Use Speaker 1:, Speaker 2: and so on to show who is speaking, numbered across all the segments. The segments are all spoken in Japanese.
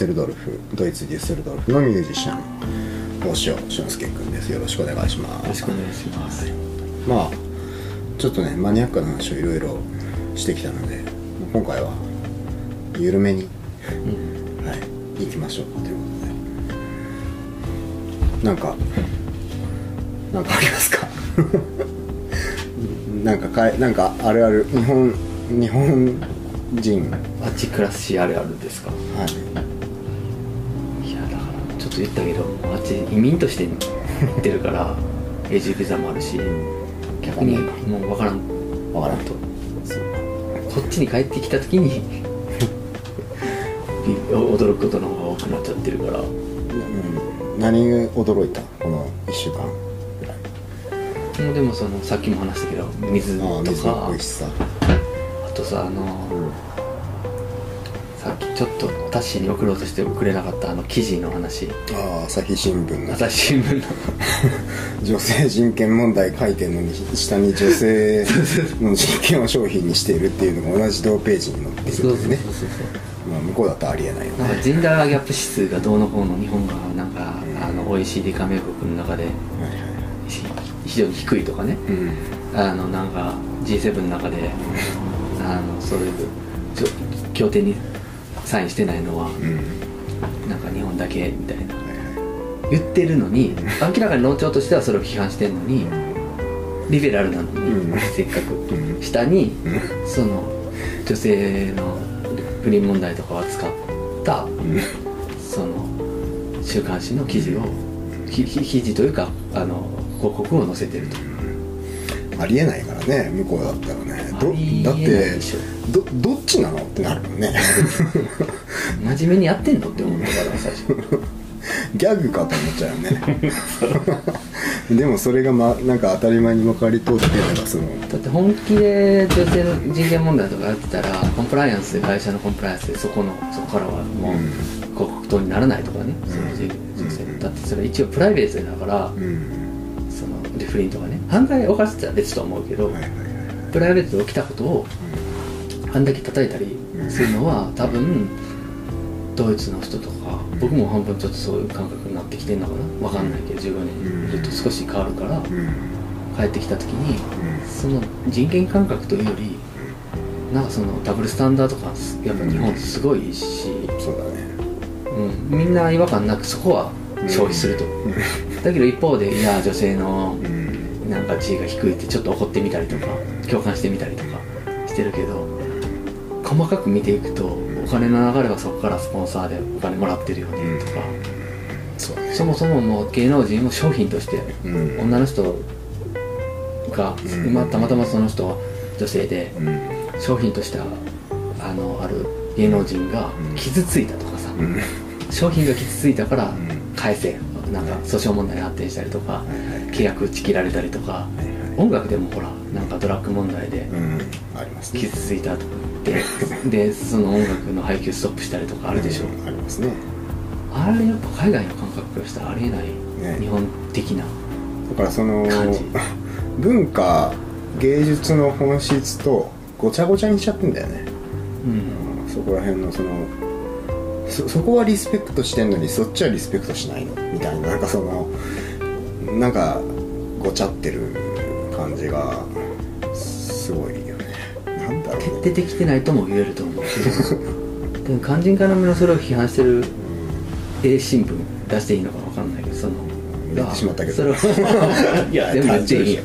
Speaker 1: セルドルフドイツデュッセルドルフのミュージシャン大塩俊介君です。よろしくお願いします。
Speaker 2: よろしくお願いします。
Speaker 1: まあちょっとねマニアックな話をいろいろしてきたので今回は緩めに、はい、行きましょうということで。なんかなんかありますか？なんかかえなんかあるある日本日本人。
Speaker 2: あっちクラス C あるあるですか？
Speaker 1: はい
Speaker 2: からちょっと言ったけど、あっち移民として行っ てるから、永住ビザもあるし、逆にもう分からん。
Speaker 1: わからん
Speaker 2: と。こっちに帰ってきた時に び驚くことの方が多くなっちゃってるから。
Speaker 1: うん、何驚いた？この1週間。ぐらい
Speaker 2: もうでもそのさっきも話したけど水とか。あとさあの、
Speaker 1: うん
Speaker 2: タッシーに送ろうとして送れなかったあの記事の話。
Speaker 1: ああ朝日新聞の。
Speaker 2: 朝日新聞の。
Speaker 1: 女性人権問題書いてるのに下に女性の人権を商品にしているっていうのが同じ同ページに載っているんでね。
Speaker 2: そう
Speaker 1: まあ向こうだとありえないよ
Speaker 2: なんか
Speaker 1: ね
Speaker 2: ジェンダーギャップ指数がどうのこうの日本がなんか、あの OECD 加盟国の中で非常に低いとかね。
Speaker 1: うん
Speaker 2: あのなんか G7 の中であのそういう協定にサインしてないのは
Speaker 1: うん。
Speaker 2: なんか日本だけみたいな。
Speaker 1: はいはい。
Speaker 2: 言ってるのに明らかに論調としてはそれを批判してるのにリベラルなのに、
Speaker 1: うん。
Speaker 2: せっかく。
Speaker 1: うん。
Speaker 2: 下に
Speaker 1: うん。
Speaker 2: その女性の不倫問題とかを扱ったその週刊誌の記事を記事というかあの広告を載せてると。
Speaker 1: ありえないね向こうだったらね。どだってどどっちなの？ってなるもんね。
Speaker 2: 真面目にやってんの？って思ったから最初。
Speaker 1: ギャグかと思っちゃうよね。でもそれが、ま、なんか当たり前に分かり通ってるのがその。
Speaker 2: だって本気で女性の人権問題とかやってたらコンプライアンスで会社のコンプライアンスでそこのそこからはもう
Speaker 1: うん。
Speaker 2: 広告塔にならないとかね、その女女性だってそれ一応プライベートだから、
Speaker 1: うん
Speaker 2: そのリフリンとかね犯罪を犯してたら別と思うけど、プライベートで起きたことをあんだけ叩いたりするのは多分ドイツの人とか僕も半分ちょっとそういう感覚になってきてんのかな？わかんないけど15年いると少し変わるから
Speaker 1: うん。
Speaker 2: 帰ってきた時にその人権感覚というよりなんかそのダブルスタンダード感やっぱ日本すごいし、
Speaker 1: そうだね。
Speaker 2: うん、みんな違和感なくそこは消費すると、だけど一方でいや女性の
Speaker 1: うん
Speaker 2: なんか地位が低いってちょっと怒ってみたりとか共感してみたりとかしてるけど細かく見ていくとお金の流れはそこからスポンサーでお金もらってるよねとか、
Speaker 1: そ
Speaker 2: そもそももう芸能人を商品として
Speaker 1: うん。
Speaker 2: 女の人が、
Speaker 1: うん。
Speaker 2: 今たまたまその人は女性で
Speaker 1: うん。
Speaker 2: 商品としてはあのある芸能人が
Speaker 1: うん。
Speaker 2: 傷ついたとかさ、
Speaker 1: うん。
Speaker 2: 商品が傷ついたから
Speaker 1: ん。
Speaker 2: 返せなんか訴訟問題に発展したりとか、契約打ち切られたりとか、音楽でもほらなんかドラッグ問題で傷ついたとか言ってでその音楽の配給ストップしたりとかあるでしょ、
Speaker 1: うん。ありますね。
Speaker 2: あれやっぱ海外の感覚からしたらありえない、
Speaker 1: ね。
Speaker 2: 日本的な
Speaker 1: だからその 文化芸術の本質とごちゃごちゃにしちゃってんだよね。
Speaker 2: うん。
Speaker 1: そこら辺のそのそそこはリスペクトしてんのにそっちはリスペクトしないの？みたいななんかそのなんかごちゃってる感じがすごいよね。なんだろうね。
Speaker 2: 徹底できてないとも言えると思う。しでも肝心から目のそれを批判してる A 新聞出していいのかわかんないけどその
Speaker 1: 言ってしまったけど。
Speaker 2: それを いやでも言っていいよ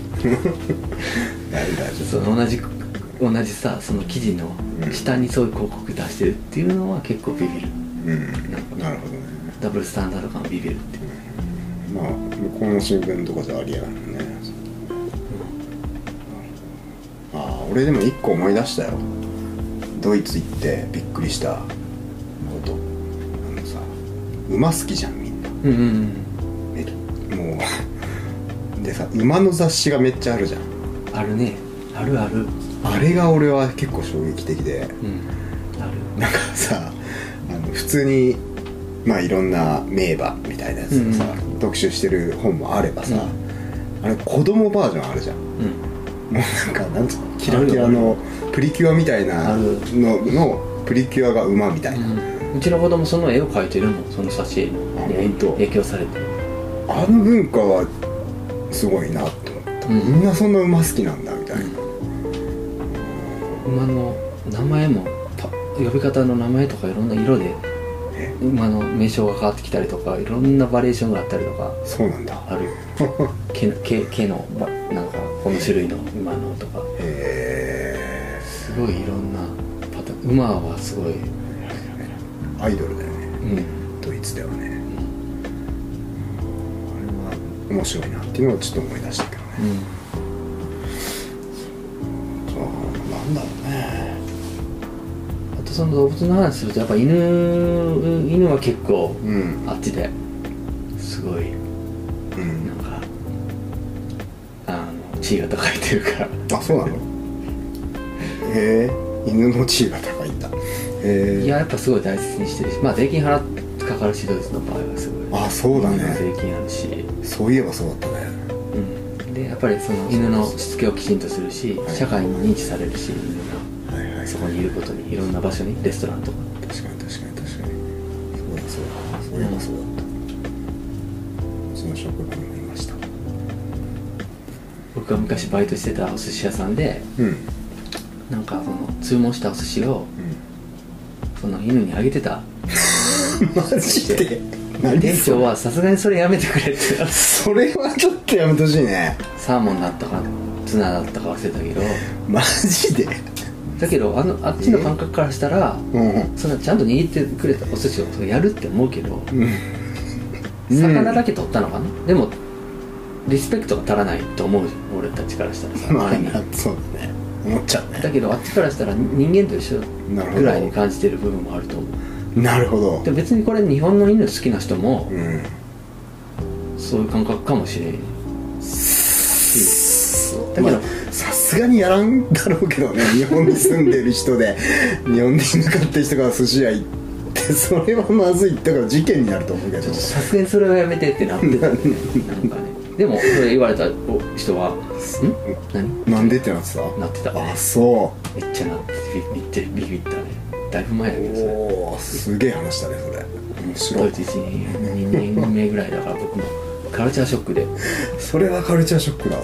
Speaker 1: 大丈夫
Speaker 2: その同じ同じさその記事の下にそういう広告出してるっていうのは結構ビビる
Speaker 1: うん。
Speaker 2: な
Speaker 1: るほどね。
Speaker 2: ダブルスタンダード感ビビるって。
Speaker 1: まあ向こうの新聞とかじゃありえないもんね。俺でも一個思い出したよ。ドイツ行ってびっくりしたこと。あのさ馬好きじゃんみんな。
Speaker 2: うんうん
Speaker 1: えもう でさ馬の雑誌がめっちゃあるじゃん。
Speaker 2: うんあるね。あるある。
Speaker 1: あれが俺は結構衝撃的で。
Speaker 2: うん。ある。
Speaker 1: なんかさ普通にまあいろんな名馬みたいなやつをさ、
Speaker 2: うん
Speaker 1: 特集してる本もあればさ、
Speaker 2: う
Speaker 1: あれ子供バージョンあるじゃん。
Speaker 2: うん。
Speaker 1: もうなんかなんつうのキラキラのプリキュアみたいなののプリキュアが馬みたいな、
Speaker 2: うん、うちの子供その絵を描いてるもんその挿絵
Speaker 1: あ
Speaker 2: に影響されて。
Speaker 1: あの文化はすごいなと思った、
Speaker 2: うん。
Speaker 1: みんなそんな馬好きなんだみたいな、
Speaker 2: 馬の名前もパ呼び方の名前とかいろんな色で
Speaker 1: え
Speaker 2: 馬の名称が変わってきたりとかいろんなバリエーションがあったりとか
Speaker 1: そうなんだ。
Speaker 2: ある毛の 毛毛のばなんかこの種類の馬のとか。
Speaker 1: へ
Speaker 2: すごいいろんなパターン。馬はすごい、
Speaker 1: えアイドルだよね。
Speaker 2: うん、
Speaker 1: ドイツではね。あれは面白いなっていうのをちょっと思い出したけどね、そう
Speaker 2: その動物の話するとやっぱ犬犬は結構
Speaker 1: うん。
Speaker 2: あっちですごい
Speaker 1: うん。
Speaker 2: なんかあの地位が高いというか。
Speaker 1: あそうなの？へえ。犬の地位が高いんだ。へえ。
Speaker 2: いややっぱすごい大切にしてるしまあ税金払ってかかるしドイツの場合はすごい。
Speaker 1: あそうだね。
Speaker 2: 税金あるし、
Speaker 1: そういえばそうだったね。
Speaker 2: うん、でやっぱりその犬のしつけをきちんとするし、
Speaker 1: はい。
Speaker 2: 社会にも認知されるし犬が。そこにいることにいろんな場所にレストランとか。
Speaker 1: 確かに確かに確かに。そうだそうだ。そういえばそうだ。ったうちの職場にもいました。
Speaker 2: 僕が昔バイトしてたお寿司屋さんで
Speaker 1: うん
Speaker 2: なんかその注文したお寿司をその犬にあげてた。
Speaker 1: マジで？何
Speaker 2: 店長はさすがにそれやめてくれって。
Speaker 1: それはちょっとやめてほしいね。
Speaker 2: サーモンだったかツナだったか忘れたけど。
Speaker 1: マジで？
Speaker 2: だけどあのあっちの感覚からしたら、
Speaker 1: うん
Speaker 2: そんなちゃんと握ってくれたお寿司をやるって思うけど、
Speaker 1: うん。
Speaker 2: 魚だけ取ったのかな、でもリスペクトが足らないと思う俺たちからしたらさ。
Speaker 1: まあそうだね。思っちゃうね。
Speaker 2: だけどあっちからしたら人間と一緒ぐらいに感じてる部分もあると思う。
Speaker 1: なるほど。
Speaker 2: で別にこれ日本の犬好きな人も
Speaker 1: うん。
Speaker 2: そういう感覚かもしれんだけど
Speaker 1: まあさすがにやらんだろうけどね。日本に住んでる人で日本で犬飼ってる人が寿司屋行ってそれはまずい。だから事件になると思うけど。
Speaker 2: さすがにそれはやめてってなってたんで、ね、なんかね。でもそれ言われた人は「ん？何?」
Speaker 1: なんでってなってた？
Speaker 2: なってた。ね
Speaker 1: あそ
Speaker 2: めっちゃなってビビってビビったねだいぶ前や
Speaker 1: う
Speaker 2: けどそれ
Speaker 1: おおすげえ話だねそれ面白い
Speaker 2: ドイツ1 2年目ぐらいだから僕もカルチャーショックで
Speaker 1: それはカルチャーショックだわ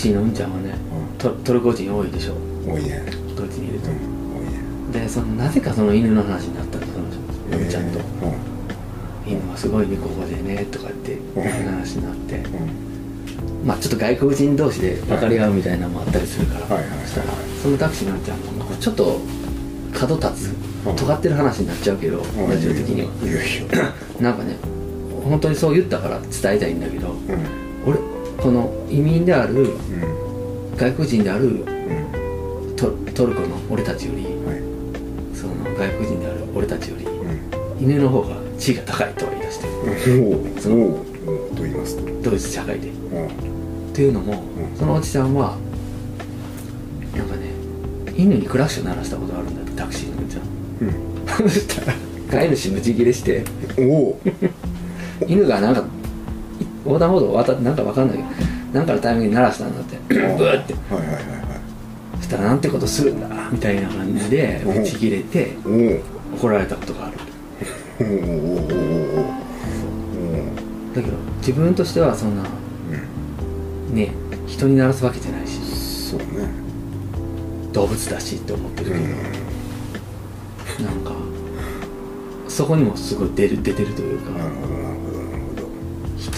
Speaker 2: シーのうんちゃんはねトトルコ人多いでしょ。
Speaker 1: 多いね。
Speaker 2: ドイツにいると、
Speaker 1: うん多いね。
Speaker 2: でそのなぜかその犬の話になったんだそのう。んちゃんと、
Speaker 1: えー
Speaker 2: 犬はすごいねここでねとか言って
Speaker 1: うん。
Speaker 2: 話になって。まあちょっと外国人同士で分かり合うみたいなのもあったりするから、
Speaker 1: はい
Speaker 2: したらそのタクシーのうんちゃんもちょっと角立つ
Speaker 1: うん。
Speaker 2: 尖ってる話になっちゃうけどラジオ的には。なんかね本当にそう言ったから伝えたいんだけど
Speaker 1: うん。
Speaker 2: 俺この移民である
Speaker 1: うん。
Speaker 2: 外国人である
Speaker 1: うん。
Speaker 2: トトルコの俺たちより
Speaker 1: はい。
Speaker 2: その外国人である俺たちより
Speaker 1: うん。
Speaker 2: 犬の方が地位が高いとは言い出して
Speaker 1: おおおおと言いますと。
Speaker 2: ドイツ社会で。
Speaker 1: うん。
Speaker 2: っていうのも、
Speaker 1: うん。
Speaker 2: そのおじさんはなんかね犬にクラッシュ鳴らしたことあるんだってタクシーのおじさん。そしたら飼い主ムチギレして
Speaker 1: うんおお
Speaker 2: 犬がなんか横断歩道を渡ってなんかわかんないけどなんかのタイミングで鳴らしたんだって。ブーって。
Speaker 1: はいはいはいはい。
Speaker 2: そしたらなんてことするんだみたいな感じで
Speaker 1: うん。
Speaker 2: ブチギレて怒られたことがある。
Speaker 1: おおおおおお
Speaker 2: だけど自分としてはそんな
Speaker 1: うん。
Speaker 2: ね人に鳴らすわけじゃないし。
Speaker 1: そうね。
Speaker 2: 動物だしって思ってるけど、
Speaker 1: うん。
Speaker 2: なんかそこにもすごい出る出てるというか。
Speaker 1: なるほどなるほど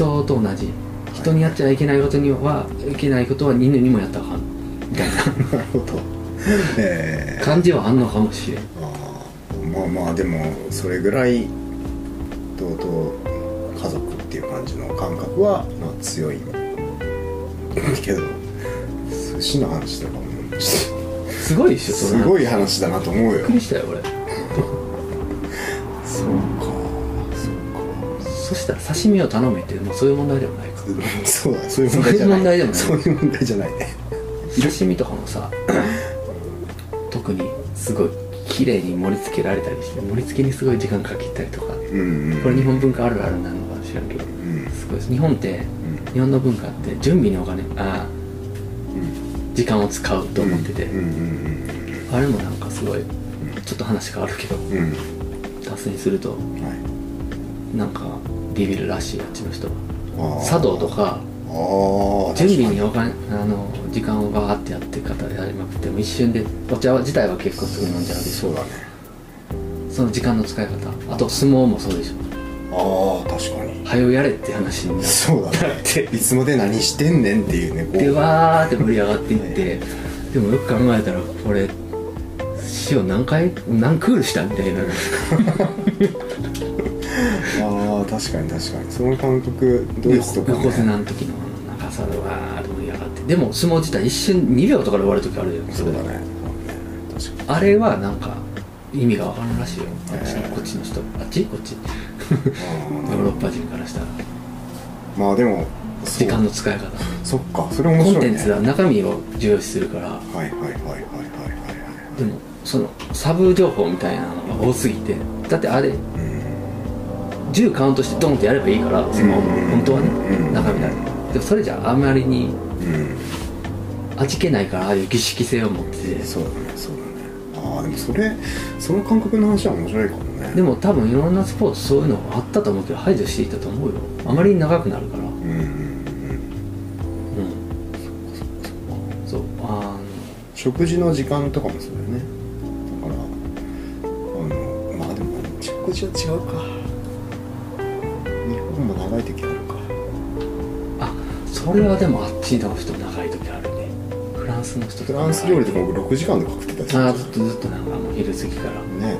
Speaker 2: 人と同じ。人にやっちゃいけないことにはいけないことは犬にもやったらあかん。みたいな
Speaker 1: なるほど。ええ
Speaker 2: 感じはあんのかもしれん。
Speaker 1: ああまあまあでもそれぐらいとうとう家族っていう感じの感覚はまあ強いけど寿死の話とかも。
Speaker 2: すごいでしょ
Speaker 1: すごい話だなと思うよ。
Speaker 2: びっくりしたよ俺
Speaker 1: そう。かそ
Speaker 2: したら刺身を頼めってもうそういう問題ではないか。
Speaker 1: そうだそういう問題じゃない。
Speaker 2: そういう問題
Speaker 1: じゃない。ね
Speaker 2: 刺身とかもさ特にすごい綺麗に盛り付けられたりして盛り付けにすごい時間かけたりとか
Speaker 1: うんうん。
Speaker 2: これ日本文化あるあるなのか知らんけど
Speaker 1: うん
Speaker 2: すごい。日本って日本の文化って準備にお金あ時間を使うと思ってて、
Speaker 1: うんうん
Speaker 2: あれもなんかすごいちょっと話変わるけど
Speaker 1: うんうん。
Speaker 2: 脱線すると
Speaker 1: はい。
Speaker 2: なんかビビるらしいあっちの人。は茶道とか準備にお金あの時間をバーってやって方やりまくっても一瞬でお茶自体は結構すぐ飲んじゃうでしょ。
Speaker 1: そうだね。
Speaker 2: その時間の使い方。あと相撲もそうでしょ。
Speaker 1: ああ確かに。
Speaker 2: 早うやれって話になっ
Speaker 1: そうだね。
Speaker 2: て
Speaker 1: いつまで何してんねんっていうね
Speaker 2: でわーって盛り上がっていって。でもよく考えたらこれ塩何回何クールしたみたいな
Speaker 1: 確かに確かに。その感覚ドイツとか、
Speaker 2: 横綱
Speaker 1: ね、
Speaker 2: の時の長さでわーって盛り上がって。でも相撲自体一瞬2秒とかで終わる時あるよ
Speaker 1: そうだね。そうだね
Speaker 2: あれはなんか意味がわからんらしいよ。あっちのこっちの人。あっち？こっち。ヨーロッパ人からしたら。
Speaker 1: まあでも
Speaker 2: 時間の使い方。
Speaker 1: そっかそれ面
Speaker 2: コ
Speaker 1: 白い、ね、
Speaker 2: ンテンツは中身を重要視するから。
Speaker 1: はいはいはいはいはいはい。はい
Speaker 2: でもそのサブ情報みたいなのが多すぎて。だってあれ
Speaker 1: うん
Speaker 2: 10カウントしてドンってやればいいからその
Speaker 1: うん
Speaker 2: 本当はね
Speaker 1: うん。
Speaker 2: 中身だけ。でもそれじゃあまりに
Speaker 1: うん。
Speaker 2: 味気ないからああいう儀式性を持ってて。
Speaker 1: そうだねそうだね。ああでもそれその感覚の話は面白いかもね。
Speaker 2: でも多分いろんなスポーツそういうのあったと思うけど排除していたと思うよ。あまりに長くなるから。
Speaker 1: うんうんうん。
Speaker 2: うん。そうあ
Speaker 1: 食事の時間とかもそうだよね。だからあのまあでも食事は違うか日本も長い時あるか。
Speaker 2: のあそれはでもあっちの人長い時あるね。フランスの人
Speaker 1: フランス料理とか
Speaker 2: も
Speaker 1: 僕6時間でかけてたりする。
Speaker 2: ああずっとずっとなんかもう昼過ぎから。
Speaker 1: ね。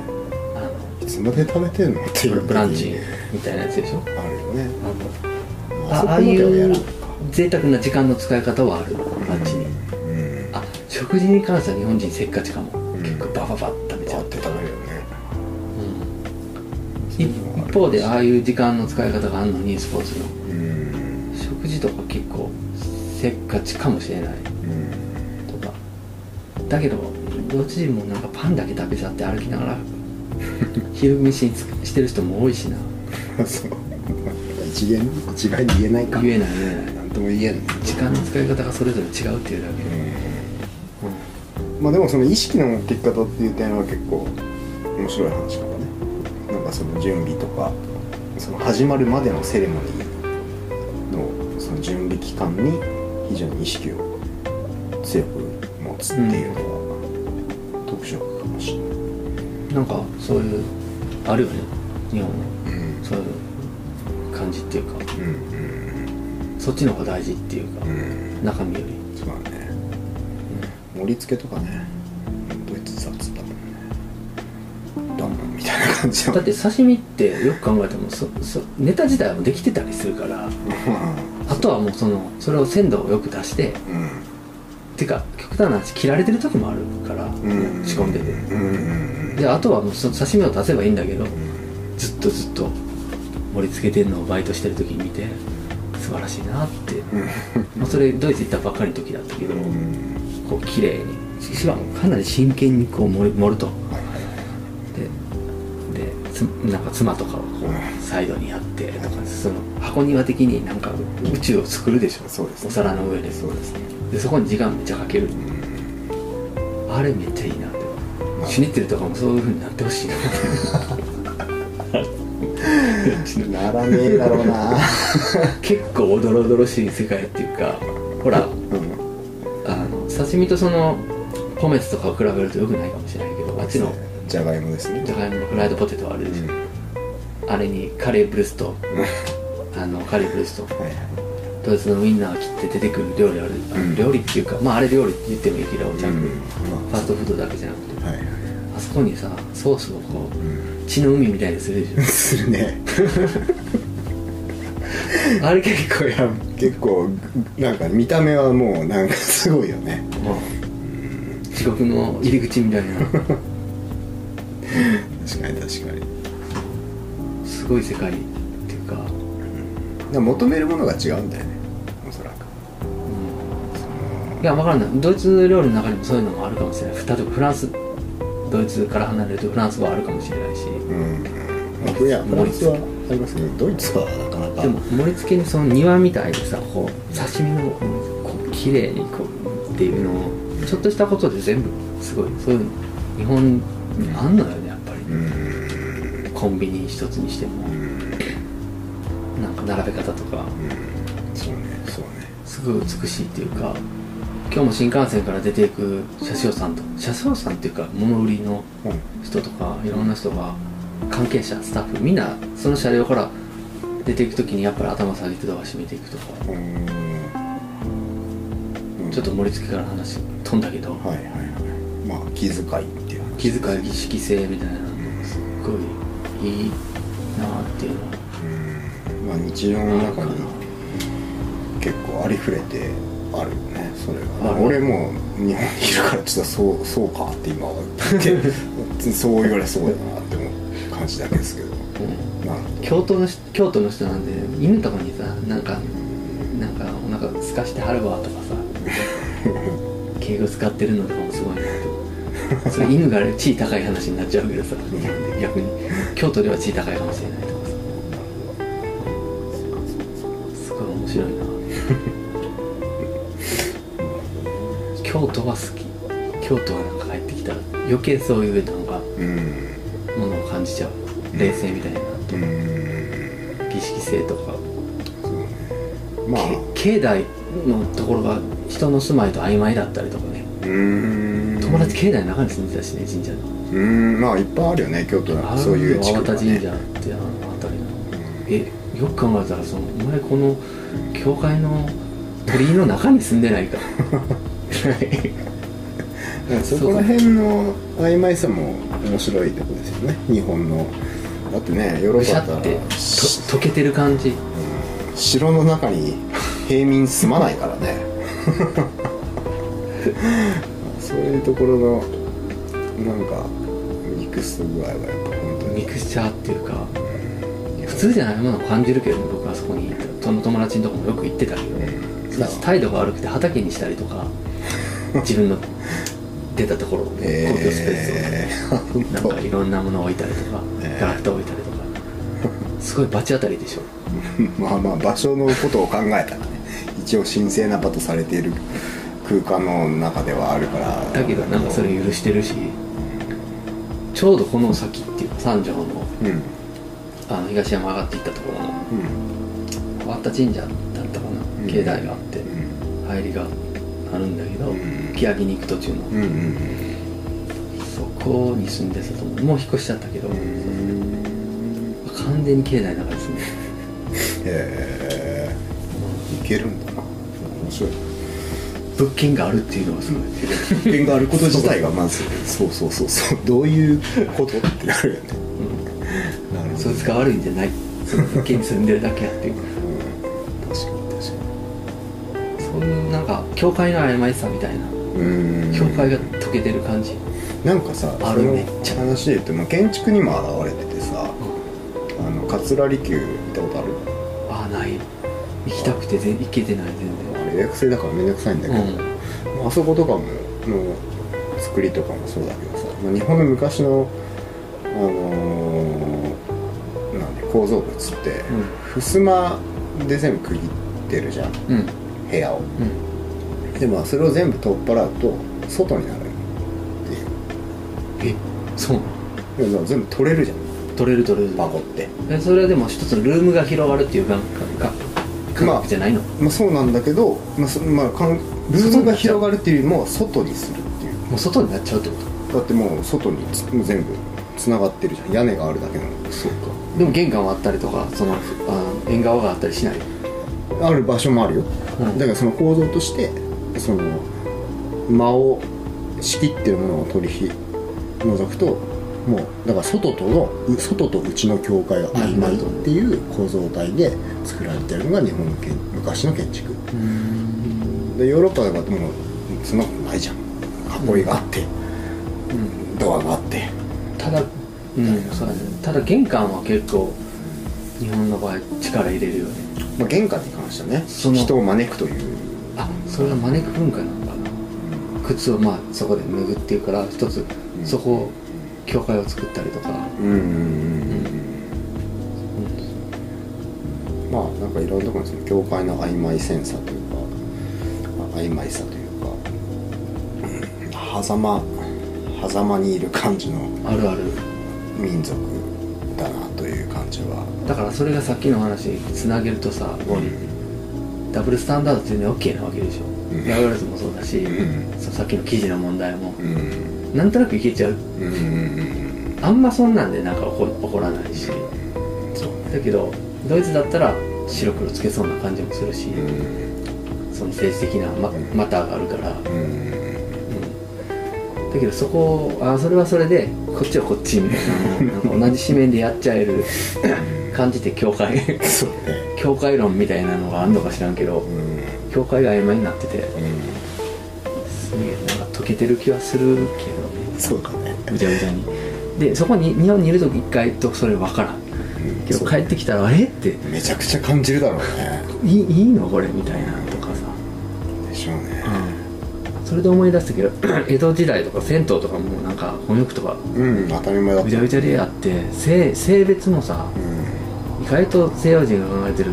Speaker 2: あ
Speaker 1: いつまで食べてんのっていう
Speaker 2: ランチみたいなやつでしょ？
Speaker 1: あるよね。
Speaker 2: あああいう贅沢な時間の使い方はある。あっちに。
Speaker 1: うん。
Speaker 2: あ食事に関しては日本人せっかちかも、方でああいう時間の使い方があるのにスポーツの。
Speaker 1: うん。
Speaker 2: 食事とか結構せっかちかもしれない。
Speaker 1: うん。
Speaker 2: とか。だけどどっち人もなんかパンだけ食べちゃって歩きながら 昼飯にしてる人も多いしな。
Speaker 1: そう。一元一概に言えないか。
Speaker 2: 言えない言えない
Speaker 1: なんとも言えんね
Speaker 2: 時間の使い方がそれぞれ違うっていうだけ。で、
Speaker 1: まあでもその意識の持っていき方っていう点は結構面白い話かもねその準備とかその始まるまでのセレモニーのその準備期間に非常に意識を強く持つっていうのは特徴かもしれない、
Speaker 2: うん、なんかそういうあるよね日本の
Speaker 1: うん。
Speaker 2: そういう感じっていうか。
Speaker 1: うん
Speaker 2: そっちの方が大事っていうか。
Speaker 1: うんうん。
Speaker 2: 中身より。
Speaker 1: そうだね。盛り付けとかね感じの
Speaker 2: だって刺身ってよく考えてもそそネタ自体はできてたりするからあとはもうそのそれを鮮度をよく出して
Speaker 1: うん。
Speaker 2: てか極端な話切られてる時もあるから、
Speaker 1: うん。
Speaker 2: 仕込んでて。
Speaker 1: うん。うん
Speaker 2: であとはもうその刺身を出せばいいんだけどずっとずっと盛り付けてんのをバイトしてる時に見て素晴らしいなって、まあ、それドイツ行ったばっかりの時だったけど、
Speaker 1: うん。
Speaker 2: こう綺麗に。しかもかなり真剣にこう盛るとなんか妻とかをこうサイドにやってとかその箱庭的になんか宇宙を作るでしょ。
Speaker 1: そうですね。
Speaker 2: お皿の上で。
Speaker 1: そうですね。
Speaker 2: でそこに時間めっちゃかける
Speaker 1: うん
Speaker 2: あれめっちゃいいなって。
Speaker 1: まあ。
Speaker 2: シュニッツェルとかもそういう風になってほしいなって。
Speaker 1: ならねえだろうな。
Speaker 2: 結構おどろおどろしい世界っていうかほら
Speaker 1: うん。
Speaker 2: あの刺身とそのポメツとかを比べるとよくないかもしれないけどあっちの
Speaker 1: じゃがいもですね。
Speaker 2: じゃがいものフライドポテトあるで
Speaker 1: うん。
Speaker 2: あれにカレーブルスト。あのカレーブルスト。
Speaker 1: はいはい。
Speaker 2: ドイツのウインナー切って出てくる料理ある、
Speaker 1: うん。
Speaker 2: 料理っていうかまああれ料理って言ってもいいけどちゃんと、
Speaker 1: うん。
Speaker 2: ファーストフードだけじゃなくて。
Speaker 1: はいはい。
Speaker 2: あそこにさソースをこ
Speaker 1: うん。
Speaker 2: う血の海みたいにするでしょ。
Speaker 1: するね。
Speaker 2: あれ結構や
Speaker 1: 結構なんか見た目はもうなんかすごいよね。
Speaker 2: もう地獄の入り口みたいな
Speaker 1: 確かに確かに。
Speaker 2: すごい世界っていうか、
Speaker 1: だから求めるものが違うんだよね。おそらく。
Speaker 2: いや分からない。ドイツ料理の中にもそういうのもあるかもしれない。例えばフランス。ドイツから離れるとフランスはあるかもしれないし。
Speaker 1: うん。まあいやフランスはありますけどドイツはなかなか。
Speaker 2: でも盛り付けにその庭みたいでさこう刺身のこう綺麗にこうっていうのをちょっとしたことで全部すごいそういうの日本にあんのよコンビニ一つにしても
Speaker 1: うん。
Speaker 2: なんか並べ方とか
Speaker 1: そうねそうね。
Speaker 2: すごい美しいっていうか今日も新幹線から出ていく車掌さんと車掌さんっていうか物売りの
Speaker 1: うん。
Speaker 2: 人とかいろんな人が関係者スタッフみんなその車両から出ていく時にやっぱり頭下げてドア閉めていくとか。
Speaker 1: うん。
Speaker 2: ちょっと盛り付けから話飛んだけど。
Speaker 1: はいはいはい。まあ気遣いっていう話。
Speaker 2: 気遣い儀式性みたいなのがすっごいいいなっていうのは。
Speaker 1: うん。まあ日常の中に結構ありふれてあるよねそれが俺も日本にいるからちょっとそうそうかって今は言って そう言われそうだなって思う感じだけですけど。
Speaker 2: うん。
Speaker 1: なるほど
Speaker 2: 京都の人京都の人なんで犬とかにさなんかなんかお腹すかしてはるわとかさ。敬語使ってるのとかもすごいなってそれ犬が地位高い話になっちゃうけどさ。日本で逆に京都では地位高いかもしれないとかさ。すごい面白いな。京都は好き。京都はなんか帰ってきたら余計そういうなんか
Speaker 1: うん。
Speaker 2: ものを感じちゃう。冷静みたいな
Speaker 1: うん。
Speaker 2: 儀式性とか。
Speaker 1: まあ。
Speaker 2: け境内のところが人の住まいと曖昧だったりとかね。
Speaker 1: うん
Speaker 2: 友達境内の中に住んでたしね神社の。
Speaker 1: うんまあいっぱいあるよね京都なんかそういう地区が
Speaker 2: 淡田神社って
Speaker 1: ね
Speaker 2: あの辺りの。えよく考えたらそのお前この教会の鳥居の中に住んでないか。
Speaker 1: そこら辺の曖昧さも面白いとこですよね。日本の。だってねヨーロッパだったら。
Speaker 2: ゃってと溶けてる感じ。
Speaker 1: 城の中に平民住まないからねそういうところのなんかミクス具合はやっぱ本当に。
Speaker 2: ミクスチャーっていうか普通じゃないものを感じるけどね僕はそこにその友達のとこもよく行ってたけど
Speaker 1: うん。
Speaker 2: 態度が悪くて畑にしたりとか 自分の出たところを公共スペー
Speaker 1: え
Speaker 2: スを
Speaker 1: ー、
Speaker 2: なんかいろんなものを置いたりとか、
Speaker 1: えー。
Speaker 2: ガラクタ置いたりとか。すごい罰当たりでしょ。
Speaker 1: まあまあ場所のことを考えたらね一応神聖な場とされている空間の中ではあるから。
Speaker 2: だけどなんかそれ許してるしちょうどこの先っていうか三条のあの東山上がっていったところの割田神社だったか
Speaker 1: うん。
Speaker 2: な境内があって
Speaker 1: うん。
Speaker 2: 入りがあるんだけど
Speaker 1: うん。
Speaker 2: 木に行く途中の。そこに住んでたと思う。もう引っ越しちゃったけど
Speaker 1: うん。
Speaker 2: 完全に境内の中でる
Speaker 1: へえいけるんだな。面白い
Speaker 2: 物件があるっていうのがすごい
Speaker 1: 物件があること自体がまずそうそうそうそうどういうことってなるよね。なるほど
Speaker 2: そいつが悪いんじゃない。その物件に住んでるだけやっていう。か
Speaker 1: うん確かに。確か
Speaker 2: そういうなんか教会の曖昧さみたいな。
Speaker 1: にうん。
Speaker 2: 教会が溶けてる感じ。
Speaker 1: なんかさ
Speaker 2: ある
Speaker 1: その
Speaker 2: めっちゃ
Speaker 1: 話で言うと、まあ、建築にも現れててさあの桂離宮行ったことある？
Speaker 2: ああない。行きたくて全行けてない全
Speaker 1: あれ予約制だからめんどくさいんだけど、
Speaker 2: 然
Speaker 1: まああそことかもの作りとかもそうだけどさ、まあ、日本の昔のあのーなんで構造物って、襖で全部区切ってるじゃん。
Speaker 2: うん。うん
Speaker 1: 部屋を。
Speaker 2: うん。
Speaker 1: でまあそれを全部取っ払うと外になるっていう。
Speaker 2: えそうなの？
Speaker 1: 全部取れるじゃん。
Speaker 2: 取れる取れる。
Speaker 1: バコって。
Speaker 2: えそれはでも一つのルームが広がるっていう感覚じゃないの、
Speaker 1: まあそうなんだけど、まあそまあ、かんルームが広がるっていうよりも外にするっていう。
Speaker 2: もう外になっちゃうってこと？
Speaker 1: だってもう外に全部つながってるじゃん屋根があるだけなの
Speaker 2: そうか。でも玄関はあったりとかそのあ縁側があったりしない？
Speaker 1: ある場所もあるよ、
Speaker 2: うん。
Speaker 1: だからその構造としてその間を仕切ってるものを取り除くともうだから外とのう外と内の境界が曖昧っていう構造体で作られてるのが日本の建昔の建築。
Speaker 2: うん。
Speaker 1: でヨーロッパとかもうそんなことないじゃん。囲いがあって、
Speaker 2: うん。
Speaker 1: ドアがあって。
Speaker 2: ただうん。そうだね。ただ玄関は結構日本の場合力入れるよね。
Speaker 1: まあ、玄関に関してはね
Speaker 2: その
Speaker 1: 人を招くという。
Speaker 2: あそれは招く文化なのかな靴をまあそこで脱ぐっていうから一つ
Speaker 1: うん。
Speaker 2: そこを教会を作ったりとか、
Speaker 1: うんうんうんまあなんかいろんなところにその教会の曖昧センサーというかあ曖昧さというか、うん、狭間狭間にいる感じの
Speaker 2: あるある。
Speaker 1: 民族だなという感じは、
Speaker 2: だからそれがさっきの話につなげるとさ、ダブルスタンダードって全然 OK なわけでしょ、
Speaker 1: うん。
Speaker 2: ヤガラスもそうだし、
Speaker 1: うん。
Speaker 2: さっきの記事の問題も、
Speaker 1: うん。うん
Speaker 2: なんとなくいけちゃう。
Speaker 1: うんうん
Speaker 2: あんまそんなんでなんか起こ起こらないし。だけどドイツだったら白黒つけそうな感じもするし、
Speaker 1: うん。
Speaker 2: その政治的なママターがあるから、
Speaker 1: うん。
Speaker 2: うん。だけどそこをあそれはそれでこっちはこっちみたいな。なんか同じ紙面でやっちゃえる感じて教会。教会論みたいなのがあんのか知らんけど
Speaker 1: うん。
Speaker 2: 教会が曖昧になってて。
Speaker 1: うん。
Speaker 2: すげえなんか溶けてる気はするけどね。
Speaker 1: そうだね。
Speaker 2: ぐちゃぐちゃに。でそこに日本にいる時一回とそれ分からんけど帰ってきたらあれって。
Speaker 1: めちゃくちゃ感じるだろうね。
Speaker 2: いいいいの？これ？みたいな。とかさ。
Speaker 1: でしょうね。
Speaker 2: それで思い出したけど 江戸時代とか銭湯とかもなんか混浴とか
Speaker 1: うん当たり前だった。
Speaker 2: ぐちゃぐちゃでやって性性別もさ
Speaker 1: うん。
Speaker 2: 意外と西洋人が考えてる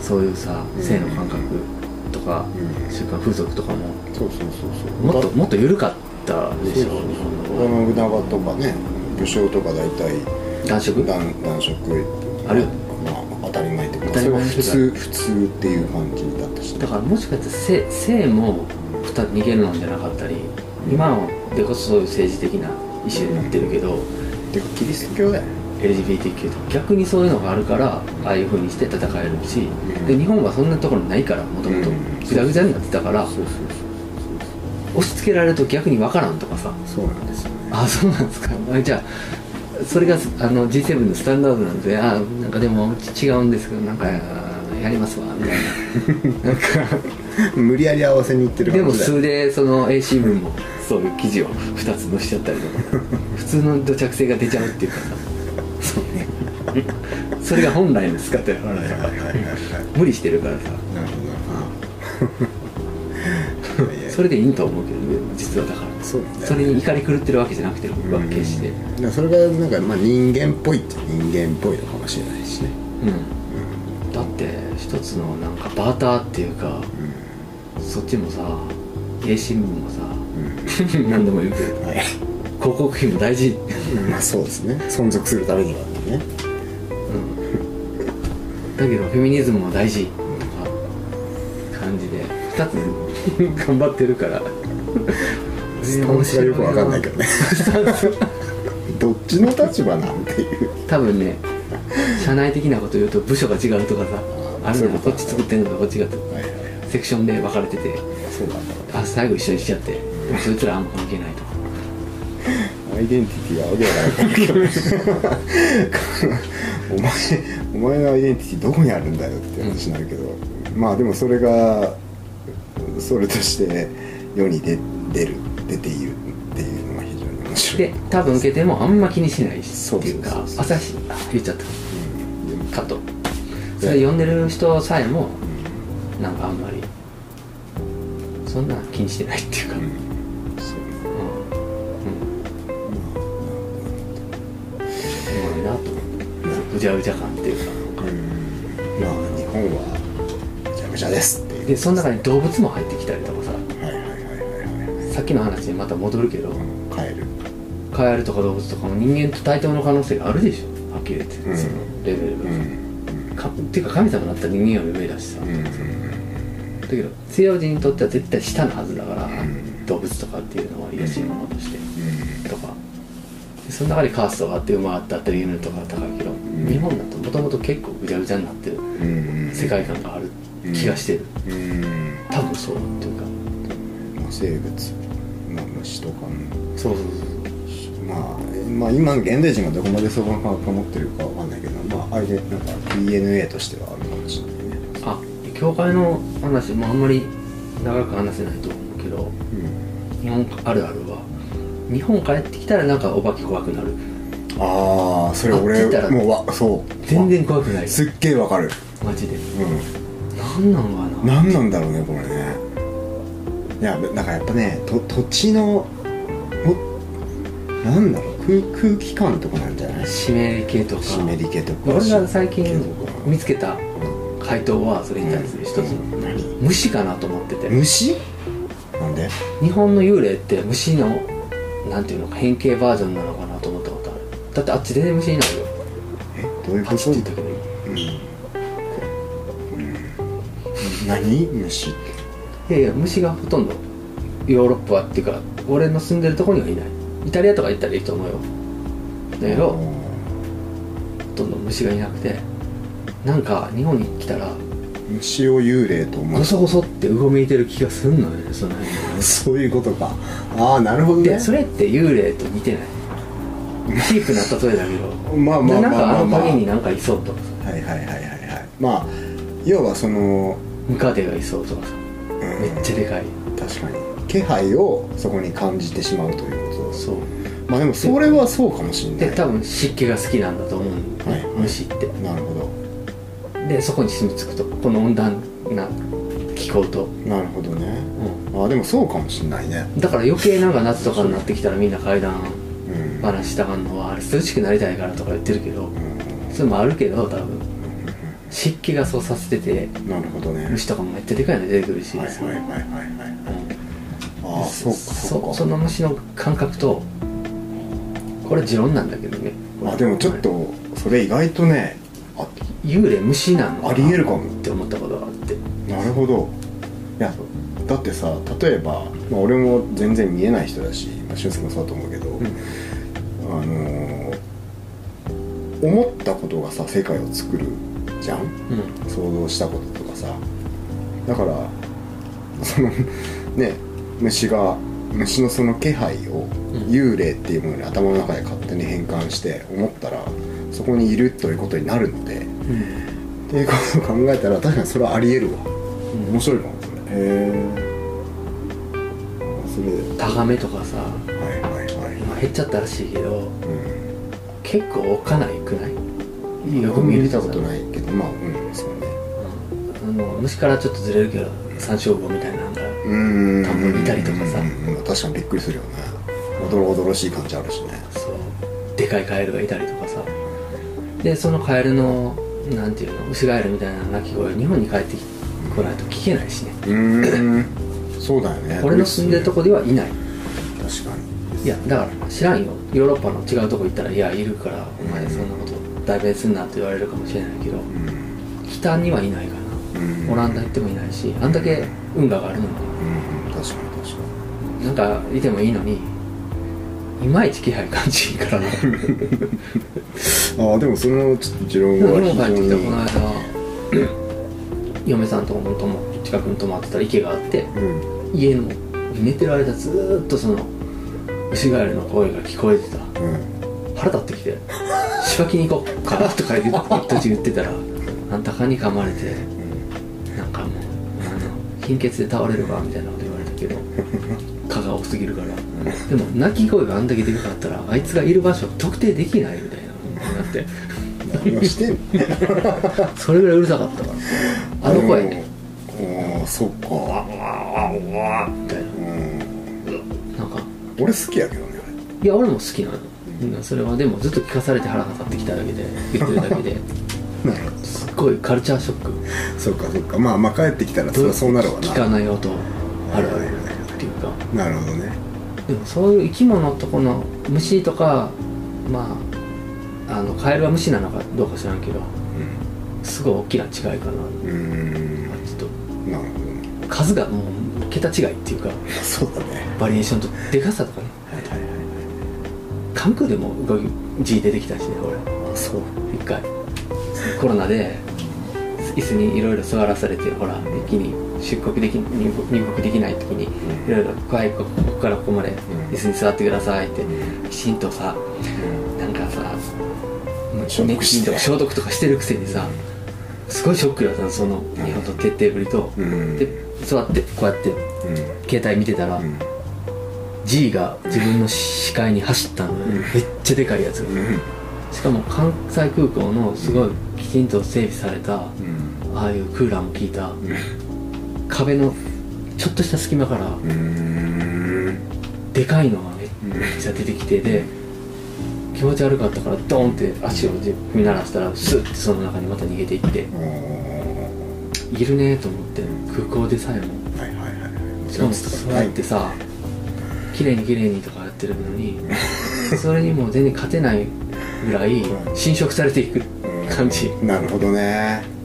Speaker 2: そういうさ
Speaker 1: うん。
Speaker 2: 性の感覚とか
Speaker 1: うん。
Speaker 2: 習慣風俗とかも
Speaker 1: そうそうそうそう。
Speaker 2: もっともっと緩かったでしょ。日本の
Speaker 1: 信長とかね武将とか大体
Speaker 2: 男色？
Speaker 1: 男男色。
Speaker 2: ある？
Speaker 1: まあ当たり前っていうか
Speaker 2: 当たり前
Speaker 1: それは普通普通っていう感じだったし。ね
Speaker 2: だからもしかしたら性性も2逃げるのじゃなかったり今はでこそそういう政治的な意思になってるけど
Speaker 1: てかキリスト教だよ。
Speaker 2: LGBTQ と逆にそういうのがあるからああいう風にして戦えるし
Speaker 1: うん。
Speaker 2: で日本はそんなところないからもともと
Speaker 1: うん。
Speaker 2: ぐちゃぐちゃになってたから押し付けられると逆に分からんとかさ。
Speaker 1: そうなんですよね。
Speaker 2: あそうなんですか。あじゃあそれがあの G7 のスタンダードなんであなんかでも違うんですけどなんかやりますわみたいな。なんか。
Speaker 1: 無理やり合わせにいってる
Speaker 2: でも数でその A 新聞もそういう記事を2つ載しちゃったりとか。普通の土着性が出ちゃうっていうかさ。
Speaker 1: そうね。
Speaker 2: それが本来の姿やから無理してるからさ。
Speaker 1: なるほど
Speaker 2: それでいいと思うけどね実はだから
Speaker 1: そ
Speaker 2: それに怒り狂ってるわけじゃなくて僕は決して。
Speaker 1: だからそれがなんかまあ人間っぽいって人間っぽいのかもしれないしね。
Speaker 2: うん。だって一つのなんかバーターっていうかそっちもさ A 新聞もさ 何でも言うけど
Speaker 1: うんはい。
Speaker 2: 広告費も大事。
Speaker 1: まあそうですね。存続するためにはね。
Speaker 2: だけどフェミニズムも大事。感じで。2つ 頑張ってるから
Speaker 1: スタンスがよくわかんないけどね。どっちの立場なんていう。
Speaker 2: 多分ね社内的なこと言うと部署が違うとかさあるのよ。こと。っち作ってんのとこっちが
Speaker 1: はいはいはい。
Speaker 2: セクションで分かれてて。
Speaker 1: そうなんだ。
Speaker 2: あ最後一緒にしちゃって。そいつらあんま関係ないと。か
Speaker 1: アイデンティティはわけわからな。いお前お前のアイデンティティどこにあるんだよって話になるけど、まあでもそれがそれとして世に出出る出ているっていうのが非常に面白い。
Speaker 2: で多分受けてもあんま気にしないし
Speaker 1: そう
Speaker 2: っていうか
Speaker 1: そうそうそう。
Speaker 2: 朝日あ言っちゃった
Speaker 1: うん
Speaker 2: カット。それ読んでる人さえもなんかあんまりそんな気にしてないっていうか、
Speaker 1: う
Speaker 2: うん。ん。
Speaker 1: そう。
Speaker 2: うまいなと思って。ぐちゃぐちゃ感っていうか。
Speaker 1: うん。まあ日本はめちゃめちゃですっていう。
Speaker 2: でその中に動物も入ってきたりとかささっきの話にまた戻るけど
Speaker 1: カエル
Speaker 2: カエルとか動物とかも人間と対等の可能性があるでしょ。はっきり言って、
Speaker 1: うん。
Speaker 2: そのレベルが、
Speaker 1: うん。
Speaker 2: かっていうか神様だったら人間より上だしさ、
Speaker 1: うん。
Speaker 2: だけど西洋人にとっては絶対下のはずだから、
Speaker 1: ん。
Speaker 2: 動物とかっていうのは卑しいものとして、
Speaker 1: うん。
Speaker 2: とか。でその中にカーストがあって馬があったり犬とか高いけど、
Speaker 1: ん。
Speaker 2: 日本だともともと結構ぐちゃぐちゃになってる
Speaker 1: うん。
Speaker 2: 世界観がある気がしてる、
Speaker 1: うん。
Speaker 2: 多分そうっていうか。
Speaker 1: まあ生物、まあ、虫とかも
Speaker 2: そうそう
Speaker 1: まあ、まあ今現代人がどこまでそうか持ってるかわかんないけどまああれでなんか DNA としてはあるかもしれないね
Speaker 2: あ教会の話もあんまり長く話せないと思うけど
Speaker 1: うん
Speaker 2: 日本あるあるは日本帰ってきたらなんかお化け怖くなる
Speaker 1: ああそれ俺もうわそう
Speaker 2: 全然怖くない
Speaker 1: すっげえわかる
Speaker 2: マジで
Speaker 1: う
Speaker 2: なんなんかな
Speaker 1: 何なんだろうねこれねいやだからやっぱねと土地のほなんだろう空空気感とかなんじゃない？
Speaker 2: 湿り気とか。
Speaker 1: 湿り気とか。
Speaker 2: 俺が最近見つけた回答はそれに対する一つ。の
Speaker 1: 何？
Speaker 2: 虫かなと思ってて。
Speaker 1: 虫？なんで？
Speaker 2: 日本の幽霊って虫のなんていうのか変形バージョンなのかなと思ったことある。だってあっち全然虫いないよ。
Speaker 1: えどういうこと？
Speaker 2: パチって言ったけど
Speaker 1: うん、うん、何？虫って
Speaker 2: いやいや虫がほとんどヨーロッパっていうか俺の住んでるとこにはいない。イタリアとか行ったらいいと思うよ。だけどほとんど虫がいなくてなんか日本に来たら
Speaker 1: 虫を幽霊と思う。
Speaker 2: ゴソゴソってうごめいてる気がすんのよねその辺。に
Speaker 1: そういうことか。ああなるほどね。
Speaker 2: でそれって幽霊と似てない。チープな例えだけど。
Speaker 1: まあまあ
Speaker 2: でなんかあの
Speaker 1: まあ。まあまあ
Speaker 2: 影になんかいそうとかさ。
Speaker 1: はいはいはいはいはい。まあ要はその、
Speaker 2: ムカデがいそうとかさ
Speaker 1: うん
Speaker 2: めっちゃでかい。
Speaker 1: 確かに。気配をそこに感じてしまうということ
Speaker 2: そう。
Speaker 1: まあでもそれはそうかもしれない。
Speaker 2: で多分湿気が好きなんだと思う。
Speaker 1: はい。
Speaker 2: 虫って。
Speaker 1: なるほ
Speaker 2: でそこに住み着くとこの温暖な気候と、
Speaker 1: どなるほどね。
Speaker 2: う
Speaker 1: あでもそうかもしれないね。
Speaker 2: ん、だから余計なんか夏とかになってきたらみんな階段
Speaker 1: うん。
Speaker 2: 話したがんのはあれ涼しくなりたいからとか言ってるけど
Speaker 1: うん。
Speaker 2: それもあるけど多分湿気がそうさせてて
Speaker 1: なるほどね。
Speaker 2: 虫とかもめっちゃでかいの出てくるし、
Speaker 1: はいはいはいはいはい。
Speaker 2: うん。
Speaker 1: ああそうかそうか。
Speaker 2: その虫の感覚とこれ持論なんだけどね。
Speaker 1: あでもちょっとそれ意外とねあ
Speaker 2: 幽霊虫なの
Speaker 1: ありえるかも。
Speaker 2: って思ったことがあって。
Speaker 1: なるほど。いやだってさ例えば、まあ、俺も全然見えない人だし、まあ、俊介もそうだと思うけど、あのー思ったことがさ世界を作るじゃん。
Speaker 2: うん。
Speaker 1: 想像したこととかさ。だからそのね虫が虫のその気配を
Speaker 2: うん。
Speaker 1: 幽霊っていうものに頭の中で勝手に変換して思ったらそこにいるということになるので。っていうことを考えたら確かにそれはありえるわ。
Speaker 2: うん。
Speaker 1: 面白いかもそれへえそれで。
Speaker 2: タガメとかさ
Speaker 1: はいはいはい。
Speaker 2: 今減っちゃったらしいけど
Speaker 1: うん。
Speaker 2: 結構おっかないくない？よく
Speaker 1: 僕
Speaker 2: 見るさ
Speaker 1: 見たことないうん
Speaker 2: あの虫からちょっとずれるけど山椒魚みたいなのが
Speaker 1: うーん。
Speaker 2: 田んぼにいたりとかさ。
Speaker 1: 確かにびっくりするよね。おどろおどろしい感じあるしね。
Speaker 2: そう。でかいカエルがいたりとかさ。でそのカエルのなんていうのウシガエルみたいな鳴き声日本に帰ってこないと聞けないしね。
Speaker 1: うーん。そうだよね。
Speaker 2: 俺の住んでるとこではいない。
Speaker 1: 確かに。
Speaker 2: いやだから知らんよ。ヨーロッパの違うとこ行ったらいやいるからお前そんなこと代弁すんなって言われるかもしれないけど
Speaker 1: うん。
Speaker 2: 北にはいないか
Speaker 1: うん
Speaker 2: なオランダ行ってもいないしあんだけ運河があるのに。
Speaker 1: うん。確かに確か
Speaker 2: なんかいてもいいのにいまいち気配感じいいからね
Speaker 1: に ああでもそのちょっと持論は
Speaker 2: 日本帰ってきたこ
Speaker 1: 非常に
Speaker 2: の間嫁さんとこのとも近くに泊まってたら池があって
Speaker 1: うん。
Speaker 2: 家の寝てる間ずーっとそのウシガエルの声が聞こえてた。
Speaker 1: うん。
Speaker 2: 腹立ってきて「仕分けに行こうか」とか言って言ってたら あんた蚊に噛まれての貧血で倒れるわみたいなこと言われたけど蚊が多すぎるから。でも鳴き声があんだけでかかったらあいつがいる場所特定できないみたいな。なって。
Speaker 1: 何をしてんの？
Speaker 2: それぐらいうるさかったからあの声。ね
Speaker 1: ああそっか。
Speaker 2: わわわわみたい
Speaker 1: うん
Speaker 2: な。なんか。
Speaker 1: 俺好きやけどね
Speaker 2: いや俺も好きなの。うんそれはでもずっと聞かされて腹が立ってきただけで言ってるだけで。
Speaker 1: なるほど
Speaker 2: ごいカルチャーショック。
Speaker 1: そっかそっか。まあまあ帰ってきたらそりゃそうなるわな。
Speaker 2: 聞かない音あるあるっていうか。
Speaker 1: なるほどね。
Speaker 2: でもそういう生き物とこの虫とかまああのカエルは虫なのかどうか知らんけどすごい大きな違いかな。
Speaker 1: うん。
Speaker 2: ちょっと。
Speaker 1: なるほどね。
Speaker 2: 数がもう桁違いっていうか
Speaker 1: そうだね。
Speaker 2: バリエーションとでかさとかね。
Speaker 1: はいはいはい
Speaker 2: 関空でも動き G 出てきたしね俺。
Speaker 1: あそう。
Speaker 2: 一回。コロナで椅子にいろいろ座らされてほら一気に出国でき入国入国できない時にいろいろ「はいこここからここまで
Speaker 1: うん。
Speaker 2: 椅子に座ってください」ってきちんとさなんかさ
Speaker 1: 消毒して。
Speaker 2: 消毒とかしてるくせにさすごいショックだったのその日本の徹底ぶりと、
Speaker 1: うん。
Speaker 2: で座ってこうやって
Speaker 1: うん。
Speaker 2: 携帯見てたら、
Speaker 1: うん。
Speaker 2: G が自分の視界に走ったのめっちゃでかいやつしかも関西空港のすごいきちんと整備された、
Speaker 1: うん
Speaker 2: ああいうクーラーも効いた、壁のちょっとした隙間から
Speaker 1: うん。
Speaker 2: でかいのがめっちゃ出てきてで気持ち悪かったからドーンって足を踏み鳴らしたらスッてその中にまた逃げていって。いるねと思って空港でさえも。
Speaker 1: はいはいはい
Speaker 2: しかもそうやってさ綺麗に綺麗にとかやってるのにそれにもう全然勝てないぐらい侵食されていく感じ。
Speaker 1: なるほどね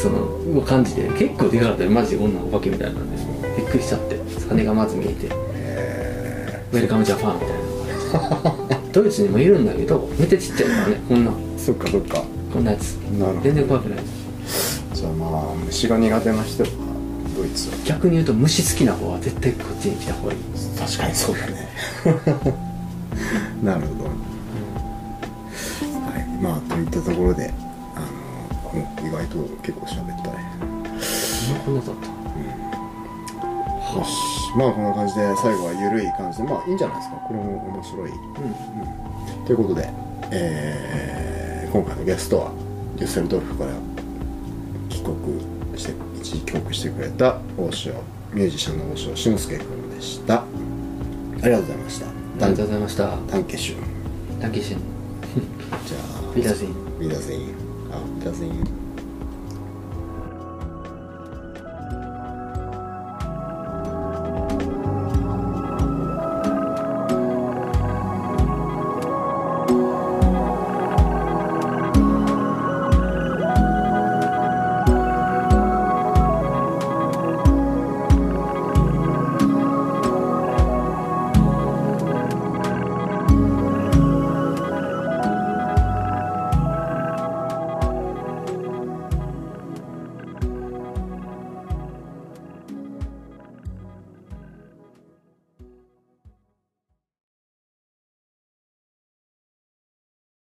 Speaker 2: そのを感じて結構でかかったよ。マジで女お化けみたいなんでびっくりしちゃって。羽がまず見えて。
Speaker 1: へ
Speaker 2: ウェルカムジャパンみたいな。ドイツにもいるんだけどめっちゃちっちゃいからねこんな
Speaker 1: ーそっかそっか。
Speaker 2: こんなやつ。全然怖くない。
Speaker 1: じゃあまあ虫が苦手な人はドイツは。
Speaker 2: 逆に言うと虫好きな方は絶対こっちに来た方がいい。
Speaker 1: 確かにそうだね。なるほど。はい。まあといったところであのお意外と結構喋ったね。
Speaker 2: こんなだった。
Speaker 1: よし。まあこんな感じで最後は緩い感じでまあいいんじゃないですか。これも面白い。
Speaker 2: うん
Speaker 1: ということで、えー今回のゲストはデュッセルドルフから帰国して一時帰国してくれた大塩ミュージシャンの大塩俊介君でした。ありがとうございました。
Speaker 2: ありがとうございました。
Speaker 1: ダンケシュン。
Speaker 2: ダンケシェン。
Speaker 1: じゃあ
Speaker 2: ビダゼイン。
Speaker 1: ビダゼイン。あビダゼイン